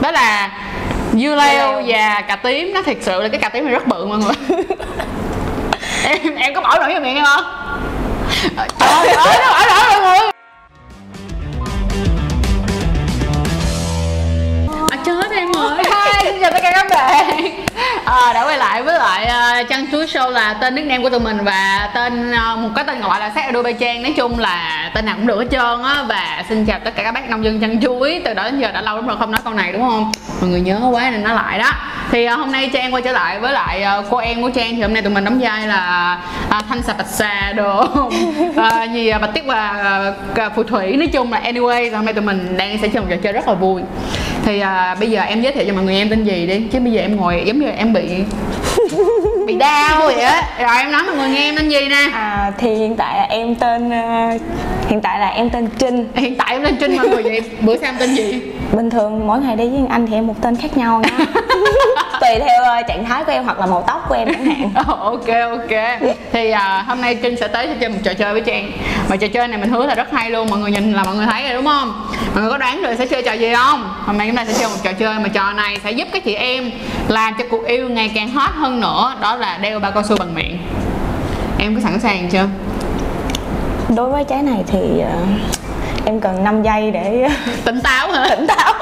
đó là dưa leo và cà tím. Nó thật sự là cái cà tím này rất bự mọi người. Em em có bỏ nổi vào miệng em không? Trời ơi nó bỏ nổi mọi người. À, chết em ơi. Hi, xin chào tất cả các bạn à, đã quay lại với lại uh, chăn chuối show là tên nickname của tụi mình và tên uh, một cái tên gọi là sát Adobe Trang. Nói chung là tên nào cũng được hết trơn á. Và xin chào tất cả các bác nông dân chăn chuối. Từ đó đến giờ đã lâu lắm rồi không nói câu này đúng không? Mọi người nhớ quá nên nói lại đó. Thì uh, hôm nay Trang quay trở lại với lại uh, cô em của Trang. Thì hôm nay tụi mình đóng vai là uh, Thanh Xà Bạch Xà đồ. Uh, gì uh, Bạch Tuyết và uh, Phù Thủy. Nói chung là anyway hôm nay tụi mình đang sẽ chơi một trò chơi rất là vui. Thì uh, bây giờ em giới thiệu cho mọi người em tên gì đi. Chứ bây giờ em ngồi giống như em bị bị đau vậy á rồi em nói mọi người nghe em tên gì nè À, thì hiện tại là em tên ờ, hiện tại là em tên Trinh. hiện tại em tên Trinh mọi người vậy bữa sau em tên gì Bình thường mỗi ngày đi với anh thì em một tên khác nhau nha. Tùy theo ờ, trạng thái của em hoặc là màu tóc của em chẳng hạn. Ồ, ok ok. Thì à, hôm nay Trinh sẽ tới sẽ chơi một trò chơi với Trang. Mà trò chơi này mình hứa là rất hay luôn mọi người nhìn là mọi người thấy rồi đúng không? Mọi người có đoán được sẽ chơi trò gì không? Hôm nay chúng ta sẽ chơi một trò chơi mà trò này sẽ giúp các chị em làm cho cuộc yêu ngày càng hot hơn nữa đó là đeo bao cao su bằng miệng. Em có sẵn sàng chưa? Đối với trái này thì ờ, em cần 5 giây để tỉnh táo hả? tỉnh táo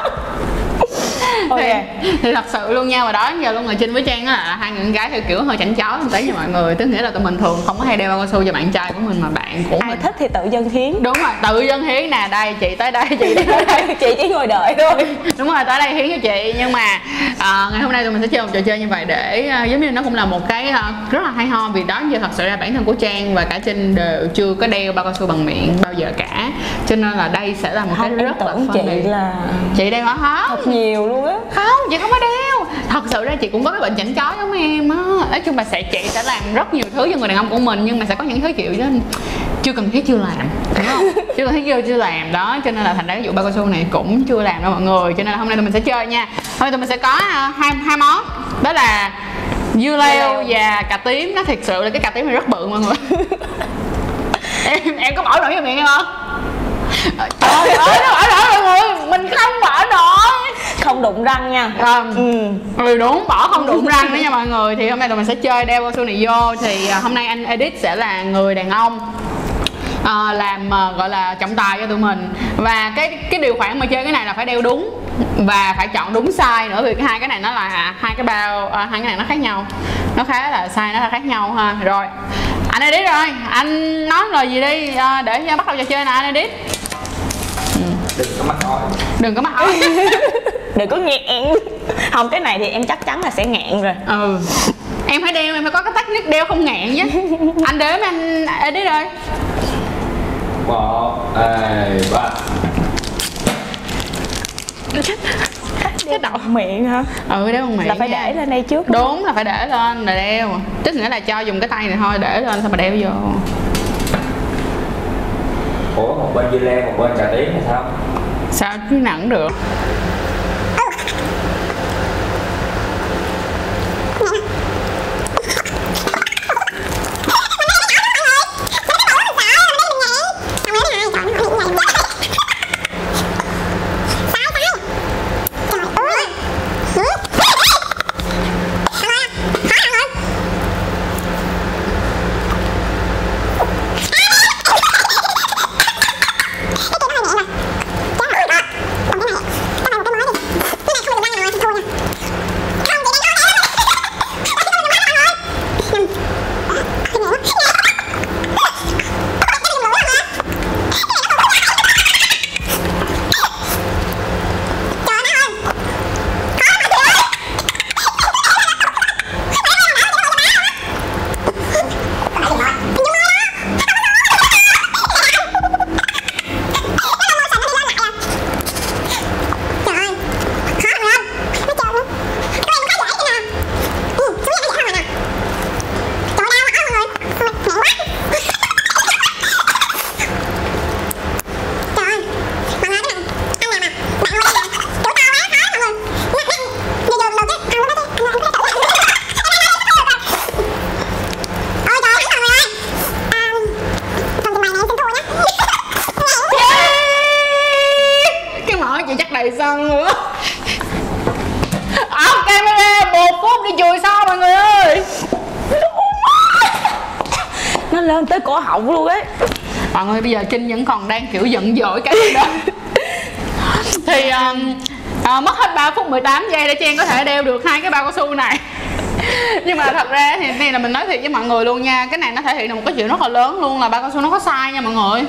okay. thì, thì thật sự luôn nha mà đó giờ luôn là Trinh với Trang á là hai người con gái theo kiểu hơi chảnh chó tới như mọi người tức nghĩa là tụi mình thường không có hay đeo bao cao su cho bạn trai của mình mà bạn của Ai mình thích thì tự dân hiến. đúng rồi tự dân hiến nè đây chị tới đây chị tới đây Chị chỉ ngồi đợi thôi. đúng rồi tới đây hiến cho chị nhưng mà à, ngày hôm nay tụi mình sẽ chơi một trò chơi như vậy để à, giống như nó cũng là một cái à, rất là hay ho vì đó giờ thật sự là bản thân của trang và cả trinh đều chưa có đeo bao cao su bằng miệng bao giờ cả cho nên là đây sẽ là một cái Không, em rất là chị là chị đeo hả không thật nhiều luôn á. không chị không có đeo thật sự ra chị cũng có cái bệnh chảnh chó giống em á. Nói chung là sẽ chị sẽ làm rất nhiều thứ cho người đàn ông của mình nhưng mà sẽ có những thứ chịu chứ chưa cần thiết chưa làm đúng không? Chưa cần thiết chưa chưa làm. Đó cho nên là thành ra cái vụ bao cao su này cũng chưa làm đâu mọi người. Cho nên là hôm nay tụi mình sẽ chơi nha. Hôm nay tụi mình sẽ có à, hai hai món. Đó là dưa leo và cà tím. Nó thật sự là cái cà tím này rất bự mọi người. Em em có bỏ nổi vào miệng em không? Trời ơi nó bỏ nổi mọi người. Mình không bỏ nổi Không đụng răng nha. à, Ừ. ừ đúng bỏ không đụng răng nữa nha mọi người. Thì hôm nay tụi mình sẽ chơi đeo cao su này vô. Thì à, hôm nay anh edit sẽ là người đàn ông à, làm à, gọi là trọng tài cho tụi mình. Và cái cái điều khoản mà chơi cái này là phải đeo đúng và phải chọn đúng size nữa vì cái hai cái này nó là hai cái bao à, hai cái này nó khác nhau. Nó khá là size nó là khác nhau ha. Rồi anh edit rồi anh nói lời gì đi à, để bắt đầu trò chơi nè anh edit đừng có mắc ói đừng có mắc ói Đừng có nghẹn. Không cái này thì em chắc chắn là sẽ nghẹn rồi. ừ em phải đeo em phải có cái tách nít đeo không ngạn chứ anh đếm anh edit ơi một hai ba Cái đầu miệng hả? ừ đeo bằng miệng Là phải nha. để lên đây trước. đúng là phải để lên rồi đeo tức nghĩa là cho dùng cái tay này thôi để lên xong mà đeo vô ủa một bên dưa leo, một bên trà tím thì sao? Sao chứ nặng được? Người bây giờ trinh vẫn còn đang kiểu giận dỗi cái gì đó. Thì um, à, mất hết 3 phút 18 giây để Trang có thể đeo được hai cái bao cao su này. Nhưng mà thật ra thì này là mình nói thiệt với mọi người luôn nha cái này nó thể hiện được một cái chuyện rất là lớn luôn là bao cao su nó có sai nha mọi người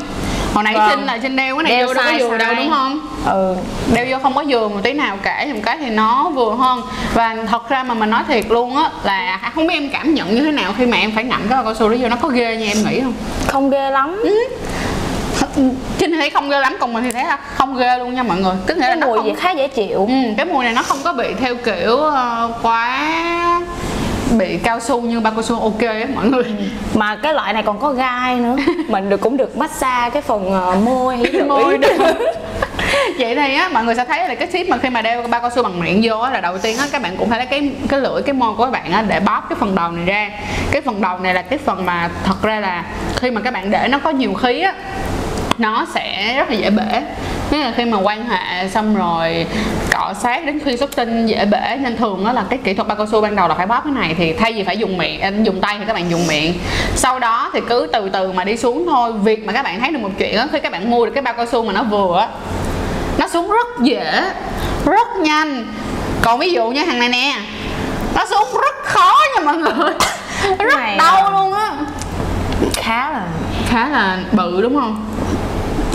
hồi nãy Vâng. trinh là trinh đeo cái này Đeo vô đâu có vừa đâu đúng không? Ừ. Đeo vô không có vừa một tí nào cả một cái thì nó vừa hơn. Và thật ra mà mình nói thiệt luôn á là không biết em cảm nhận như thế nào khi mà em phải ngậm cái bao cao su đó vô nó có ghê như em nghĩ không? Không ghê lắm. Trinh thấy không ghê lắm còn mình thì thấy là không ghê luôn nha mọi người. Tức nghĩa là cái nó mùi không gì khá dễ chịu. Ừ, cái mùi này nó không có bị theo kiểu ờ, quá bị cao su như bao cao su ok á mọi người. Mà cái loại này còn có gai nữa. Mình được cũng được massage cái phần ờ, môi hay môi nữa vậy thì á mọi người sẽ thấy là cái tip mà khi mà đeo bao cao su bằng miệng vô á là đầu tiên á các bạn cũng phải lấy cái cái lưỡi cái môi của các bạn á để bóp cái phần đầu này ra. Cái phần đầu này là cái phần mà thật ra là khi mà các bạn để nó có nhiều khí á nó sẽ rất là dễ bể Nghĩa là khi mà quan hệ xong rồi cọ sát đến khi xuất tinh dễ bể nên thường đó là cái kỹ thuật bao cao su ban đầu là phải bóp cái này thì thay vì phải dùng miệng anh dùng tay thì các bạn dùng miệng. Sau đó thì cứ từ từ mà đi xuống thôi. Việc mà các bạn thấy được một chuyện á khi các bạn mua được cái bao cao su mà nó vừa á nó xuống rất dễ rất nhanh. Còn ví dụ như hàng này nè nó xuống rất khó nha mọi người. Rất này đau luôn á. khá là khá là bự đúng không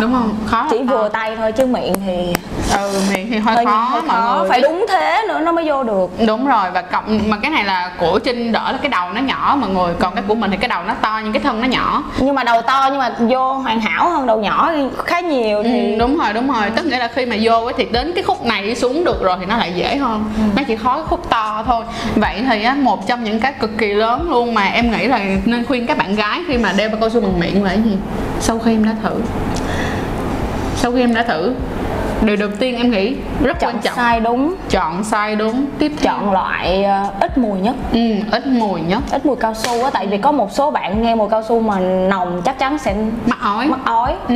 đúng không? Khó chỉ vừa tay thôi chứ miệng thì ừ miệng thì hơi, hơi, khó hơi mọi khó. người. Phải đúng thế nữa nó mới vô được. Đúng rồi và cộng mà cái này là của trinh đỡ là cái đầu nó nhỏ mọi người. Còn cái của mình thì cái đầu nó to nhưng cái thân nó nhỏ. Nhưng mà đầu to nhưng mà vô hoàn hảo hơn đầu nhỏ khá nhiều thì ừ, đúng rồi đúng rồi. Tức nghĩa là khi mà vô thì đến cái khúc này xuống được rồi thì nó lại dễ hơn. Nó chỉ khó cái khúc to thôi. Vậy thì á một trong những cái cực kỳ lớn luôn mà em nghĩ là nên khuyên các bạn gái khi mà đeo bao cao su bằng miệng là cái gì? Sau khi em đã thử sau khi em đã thử điều đầu tiên em nghĩ rất chọn quan trọng. sai đúng. Chọn size đúng. Tiếp theo. Chọn loại ờ, ít mùi nhất. Ừ, ít mùi nhất. Ít mùi cao su á tại vì có một số bạn nghe mùi cao su mà nồng chắc chắn sẽ mắc ói. Mắc ói. Ừ,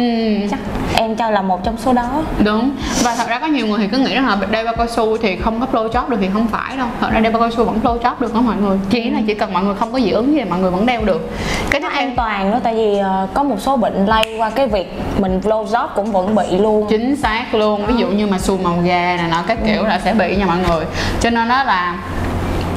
chắc em cho là một trong số đó. Đúng. Và thật ra có nhiều người thì cứ nghĩ rằng là đeo bao cao su thì không có flow chóp được thì không phải đâu. Thật ra đeo bao cao su vẫn flow chóp được đó mọi người. Chỉ là chỉ cần mọi người không có dị ứng gì mọi người vẫn đeo được. Cái nó an toàn nữa tại vì ờ, có một số bệnh lây qua cái việc mình blow job cũng vẫn bị luôn. Chính xác luôn ví dụ như mà xù màu gà này nọ các kiểu là sẽ bị nha mọi người. Cho nên đó là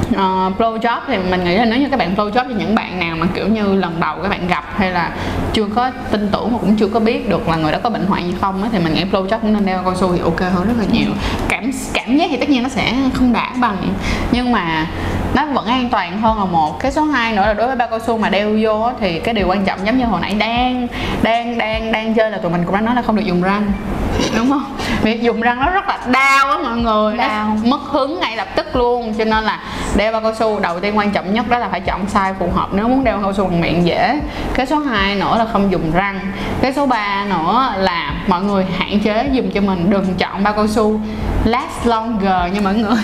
uh, blow job thì mình nghĩ là nếu như các bạn blow job cho những bạn nào mà kiểu như lần đầu các bạn gặp hay là chưa có tin tưởng mà cũng chưa có biết được là người đó có bệnh hoạn hay không á thì mình nghĩ blow job cũng nên đeo cao su thì ok hơn rất là nhiều. Cảm cảm giác thì tất nhiên nó sẽ không đã bằng. Nhưng mà nó vẫn an toàn hơn là một. Cái số 2 nữa là đối với bao cao su mà đeo vô thì cái điều quan trọng giống như hồi nãy đang đang đang đang chơi là tụi mình cũng đã nói là không được dùng răng. Đúng không? Việc dùng răng nó rất là đau á mọi người. Nó Đau. mất hứng ngay lập tức luôn. Cho nên là đeo bao cao su đầu tiên quan trọng nhất đó là phải chọn size phù hợp. Nếu muốn đeo bao cao su bằng miệng dễ. Cái số 2 nữa là không dùng răng. Cái số 3 nữa là mọi người hạn chế dùng cho mình. Đừng chọn bao cao su last longer nha mọi người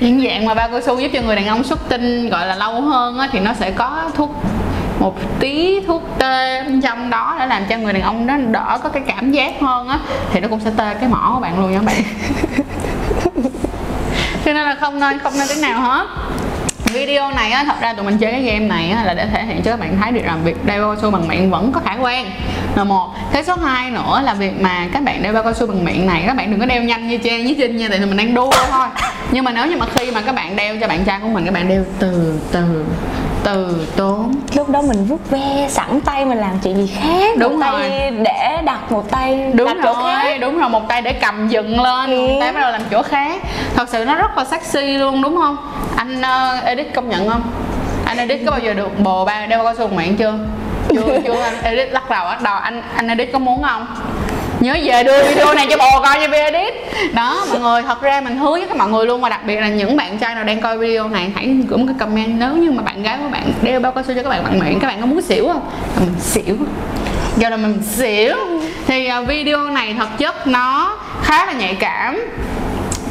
những dạng mà bao cao su giúp cho người đàn ông xuất tinh gọi là lâu hơn á, thì nó sẽ có thuốc một tí thuốc tê trong đó để làm cho người đàn ông nó đỡ có cái cảm giác hơn á thì nó cũng sẽ tê cái mỏ của bạn luôn nha các bạn. Cho nên là không nên không nên thế nào hết. Video này á thật ra tụi mình chơi cái game này á là để thể hiện cho các bạn thấy được rằng việc đeo bao cao su bằng miệng vẫn có khả quan. Là một. Cái số 2 nữa là việc mà các bạn đeo bao cao su bằng miệng này các bạn đừng có đeo nhanh như trang với trinh nha tại vì mình đang đua thôi nhưng mà nếu như mà khi mà các bạn đeo cho bạn trai của mình các bạn đeo từ từ từ tốn. Lúc đó mình vuốt ve sẵn tay mình làm chuyện gì khác Đúng một tay để đặt một tay đúng đặt chỗ rồi khác. đúng rồi một tay để cầm dựng lên Ừ. một tay bắt đầu làm chỗ khác. Thật sự nó rất là sexy luôn đúng không? Anh uh, edit công nhận không? Anh edit có bao giờ được bồ ba đeo cao su miệng chưa? Chưa chưa anh edit lắc đầu lắc đầu anh anh edit có muốn không nhớ về đưa video này cho bồ coi cho edit đó, mọi người, thật ra mình hứa với các mọi người luôn và đặc biệt là những bạn trai nào đang coi video này, hãy gửi một cái comment nếu như mà bạn gái của bạn đeo bao cao su cho các bạn bạn miệng các bạn có muốn xỉu không? Mình xỉu. Giờ là mình xỉu. Thì à, video này thật chất nó khá là nhạy cảm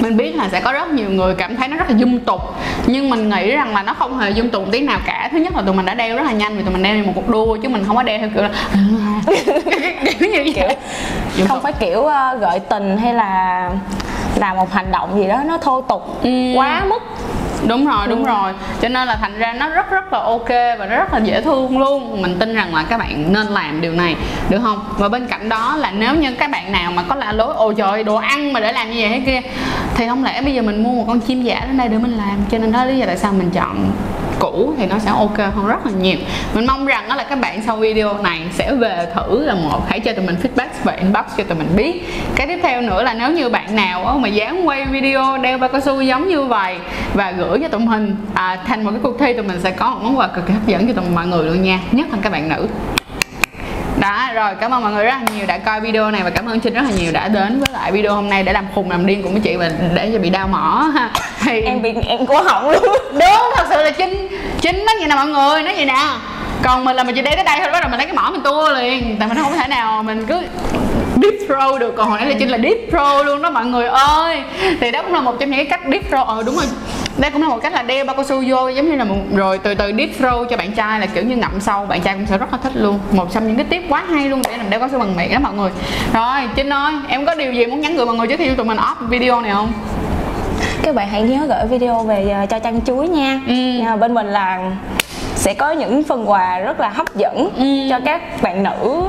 mình biết là sẽ có rất nhiều người cảm thấy nó rất là dung tục. Nhưng mình nghĩ rằng là nó không hề dung tục tí nào cả. Thứ nhất là tụi mình đã đeo rất là nhanh vì tụi mình đeo như một cuộc đua chứ mình không có đeo theo kiểu là kiểu như vậy. Dung không phải kiểu ờ, gợi tình hay là làm một hành động gì đó nó thô tục Ừ. quá mức. Đúng rồi đúng rồi. Cho nên là thành ra nó rất rất là ok và nó rất là dễ thương luôn. Mình tin rằng là các bạn nên làm điều này được không? Và bên cạnh đó là nếu như các bạn nào mà có la lối ôi trời đồ ăn mà để làm như vậy hay kia thì không lẽ bây giờ mình mua một con chim giả đến đây để mình làm? Cho nên đó là lý do tại sao mình chọn cũ thì nó sẽ ok hơn rất là nhiều. Mình mong rằng đó là các bạn sau video này sẽ về thử là một hãy cho tụi mình feedback và inbox cho tụi mình biết. Cái tiếp theo nữa là nếu như bạn nào mà dám quay video đeo bao cao su giống như vậy và gửi cho tụi mình à, thành một cái cuộc thi tụi mình sẽ có một món quà cực kỳ hấp dẫn cho tụi mọi người luôn nha. Nhất là các bạn nữ rồi cảm ơn mọi người rất là nhiều đã coi video này và cảm ơn trinh rất là nhiều đã đến với lại video hôm nay để làm khùng làm điên cùng với chị và để cho bị đau mỏ ha. Thì em bị em cố họng luôn. Đúng thật sự là trinh trinh nó vậy nè mọi người nó vậy nè. Còn mình là mình chỉ để tới đây thôi bắt đầu mình lấy cái mỏ mình tua liền. Tại mình không thể nào mình cứ deep throw được. Còn hồi nãy là trinh là deep throw luôn đó mọi người ơi. Thì đó cũng là một trong những cái cách deep throw ờ đúng rồi đây cũng là một cách là đeo bao cao su vô giống như là một rồi từ từ deep throw cho bạn trai là kiểu như ngậm sâu bạn trai cũng sẽ rất là thích luôn. Một trong những cái tiếp quá hay luôn để làm đeo cao su bằng miệng đó mọi người. Rồi trinh ơi em có điều gì muốn nhắn gửi mọi người trước khi tụi mình off video này không? Các bạn hãy nhớ gửi video về ờ, cho chăn chuối nha. Ừ. Nhà bên mình là sẽ có những phần quà rất là hấp dẫn Ừ. cho các bạn nữ.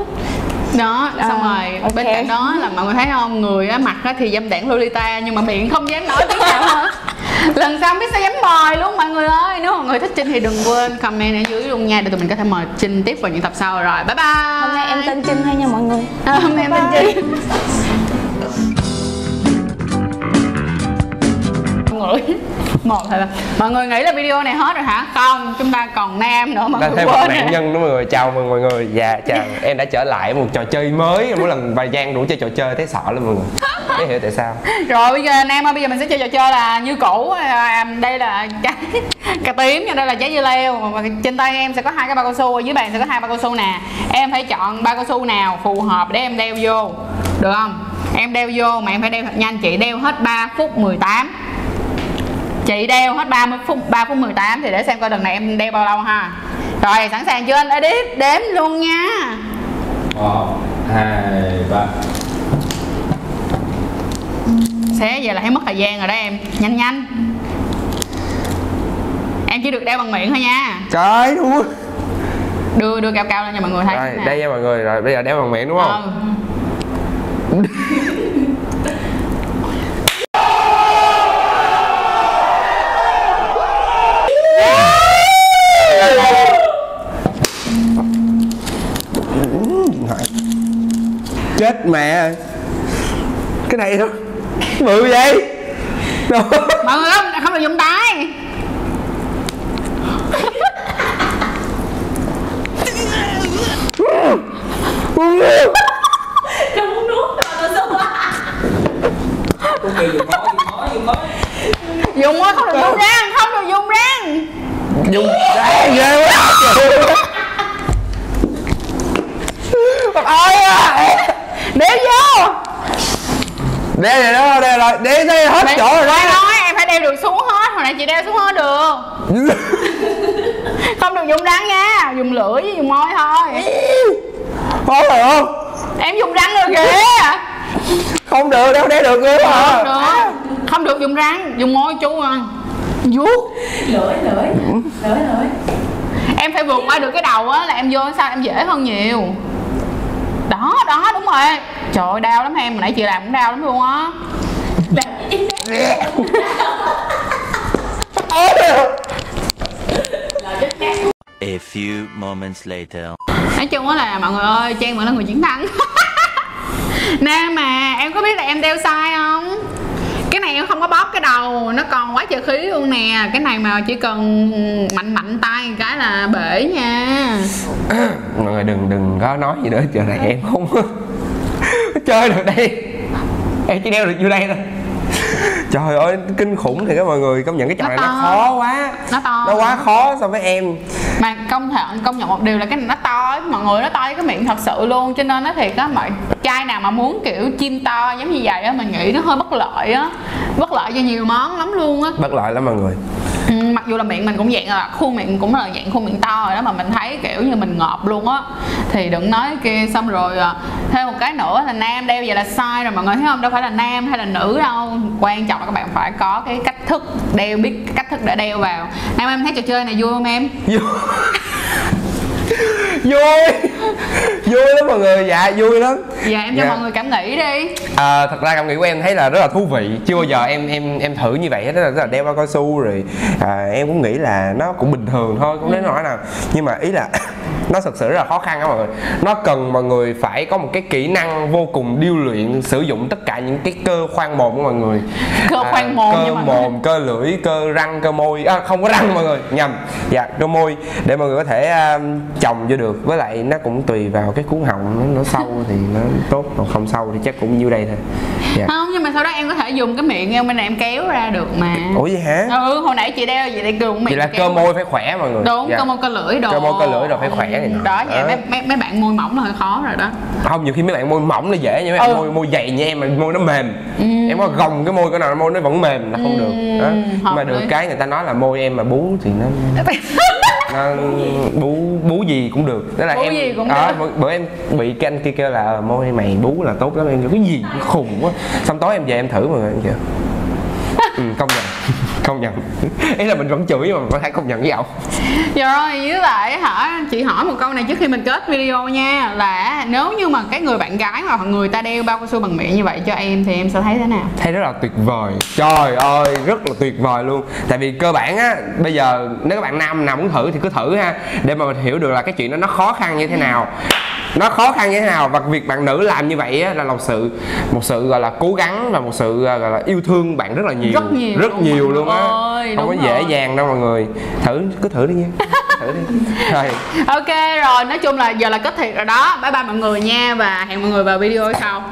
Đó xong À, rồi ok. bên cạnh đó là mọi người thấy không? Người á mặt á thì dâm đảng lolita nhưng mà miệng không dám nói tiếng nào hết lần sau không biết sao dám mời luôn mọi người ơi. Nếu mọi người thích trinh thì đừng quên comment ở dưới luôn nha để tụi mình có thể mời trinh tiếp vào những tập sau rồi. Bye bye. Hôm nay em tên Trinh thôi nha mọi người. À, hôm nay em tên trinh. mọi người một thôi là mọi người nghĩ là video này hết rồi hả? Không chúng ta còn nam nữa mọi người thêm một quên nạn nhân đó mọi người. Chào mừng mọi người. Dạ chào. Em đã trở lại một trò chơi mới. Mỗi lần bài giang đủ chơi trò chơi thấy sợ lắm mọi người biết hiểu tại sao. Rồi bây giờ nam ơi bây giờ mình sẽ chơi trò chơi là như cũ. À, đây là trái cà tím nha đây là trái dưa leo. Và trên tay em sẽ có hai cái bao cao su ở dưới bàn sẽ có hai bao cao su nè. Em phải chọn bao cao su nào phù hợp để em đeo vô được không? Em đeo vô mà em phải đeo thật nhanh. Chị đeo hết 3 phút 18 chị đeo hết 30 phút 3 phút 18 thì để xem coi lần này em đeo bao lâu ha. Rồi sẵn sàng chưa? Anh edit đếm luôn nha. Một hai ba xé vậy là thấy mất thời gian rồi đó em. Nhanh nhanh. Em chỉ được đeo bằng miệng thôi nha. Trời đúng đưa đưa cao cao lên cho mọi người thấy. Rồi nè. đây nha mọi người rồi. Bây giờ đeo bằng miệng đúng không? Ừ. chết mẹ cái này thôi bự vậy mọi người không không được dùng tay kỳ dùng mối dùng mối dùng mối dùng quá không được dùng răng không được dùng răng. Dùng đây ghê quá. Ôi à đeo vô. Đây này đó rồi để đây hết chỗ rồi Mày đó nói em phải đeo được xuống hết hồi nãy chị đeo xuống hết được. Không được dùng răng nha dùng lưỡi với dùng môi thôi. Không được không? Em dùng răng rồi kìa. Không được đâu để được luôn Không hả được không được dùng răng dùng môi chú à vuốt. Lưỡi lưỡi lưỡi lưỡi. Em phải vượt qua được cái đầu á là em vô sao em dễ hơn nhiều. Đó đó đúng rồi. Trời ơi đau lắm em hồi nãy chị làm cũng đau lắm luôn á A few moments later. nói chung á là mọi người ơi trang vẫn là người chiến thắng. Nam mà em có biết là em đeo sai không? Cái này em không có bóp cái đầu nó còn quá trời khí luôn nè. Cái này mà chỉ cần mạnh mạnh tay cái là bể nha. Mọi người đừng đừng có nói gì nữa giờ này em không chơi được đây. Em chỉ đeo được vô đây thôi trời ơi kinh khủng thì các mọi người công nhận cái trò Nó này nó khó quá. Nó to. Nó quá khó so với em. Mà công nhận công nhận một điều là cái này nó to ấy, mọi người nó to với cái miệng thật sự luôn cho nên nó thiệt á mọi trai nào mà muốn kiểu chim to giống như vậy á mình nghĩ nó hơi bất lợi á. Bất lợi cho nhiều món lắm luôn á. Bất lợi lắm mọi người mặc dù là miệng mình cũng dạng là khuôn miệng cũng là dạng khuôn miệng to rồi đó mà mình thấy kiểu như mình ngợp luôn á. Thì đừng nói kia xong rồi à, thêm một cái nữa là nam đeo vậy là sai rồi mọi người thấy không? Đâu phải là nam hay là nữ đâu. Quan trọng là các bạn phải có cái cách thức đeo biết cách thức để đeo vào. Em em thấy trò chơi này vui không em? Vui vui. Vui lắm mọi người. Dạ vui lắm. Dạ em cho Dạ. mọi người cảm nghĩ đi. À, thật ra cảm nghĩ của em thấy là rất là thú vị. Chưa bao giờ em em em thử như vậy hết. Đó là đeo bao cao su rồi à, em cũng nghĩ là nó cũng bình thường thôi không đến nỗi nào. Nhưng mà ý là nó thực sự rất là khó khăn đó mọi người. Nó cần mọi người phải có một cái kỹ năng vô cùng điêu luyện sử dụng tất cả những cái cơ khoang mồm của mọi người. Cơ khoang mồm cơ mồm cơ lưỡi cơ răng cơ môi. À, không có răng mọi người. Nhầm. Dạ cơ môi. Để mọi người có thể à, chồng vô được. Với lại nó cũng tùy vào cái cuốn họng nó, nó sâu thì nó tốt còn không sâu thì chắc cũng nhiêu đây thôi. Dạ. Không nhưng mà sau đó em có thể dùng cái miệng em bên này em kéo ra được mà. Ủa vậy hả? Ừ hồi nãy chị đeo vậy để dùng miệng vậy là kéo cơ môi phải khỏe mọi người. Đúng Dạ. cơ môi cơ lưỡi đồ. Cơ môi, cơ lưỡi đồ phải khỏe này nọ. đó vậy mấy, mấy, mấy bạn môi mỏng là hơi khó rồi đó. Không nhiều khi mấy bạn môi mỏng là dễ nhưng mấy bạn Ừ. môi môi dày như em mà môi nó mềm. Em có gồng cái môi cái nào môi nó vẫn mềm là không được. Đó. hợp mà được cái người ta nói là môi em mà bú thì nó bú bú gì cũng được. Đó là Bú em gì cũng đó, được. bữa- em bị cái anh kia kêu là "Ờ, môi mày bú là tốt lắm. Em kêu, cái gì khùng quá. Xong tối em về em thử mọi người em kêu. Ừ, công nhận công nhận. Ý là mình vẫn chửi mà mình có thể công nhận với ông. Dạ rồi với lại hả chị hỏi một câu này trước khi mình kết video nha là nếu như mà cái người bạn gái hoặc người ta đeo bao cao su bằng miệng như vậy cho em thì em sẽ thấy thế nào? Thấy rất là tuyệt vời. Trời ơi rất là tuyệt vời luôn. Tại vì cơ bản á bây giờ nếu các bạn nam nào muốn thử thì cứ thử ha để mà mình hiểu được là cái chuyện đó nó khó khăn như thế nào nó khó khăn như thế nào? Và việc bạn nữ làm như vậy á, là một sự một sự gọi là cố gắng và một sự à, gọi là yêu thương bạn rất là nhiều. Rất nhiều rất luôn nhiều luôn á. không có đúng dễ rồi. dàng đâu mọi người. Thử cứ thử đi nha. Thử đi. Rồi. Ok rồi nói chung là giờ là kết thiệt rồi đó. Bye bye mọi người nha và hẹn mọi người vào video sau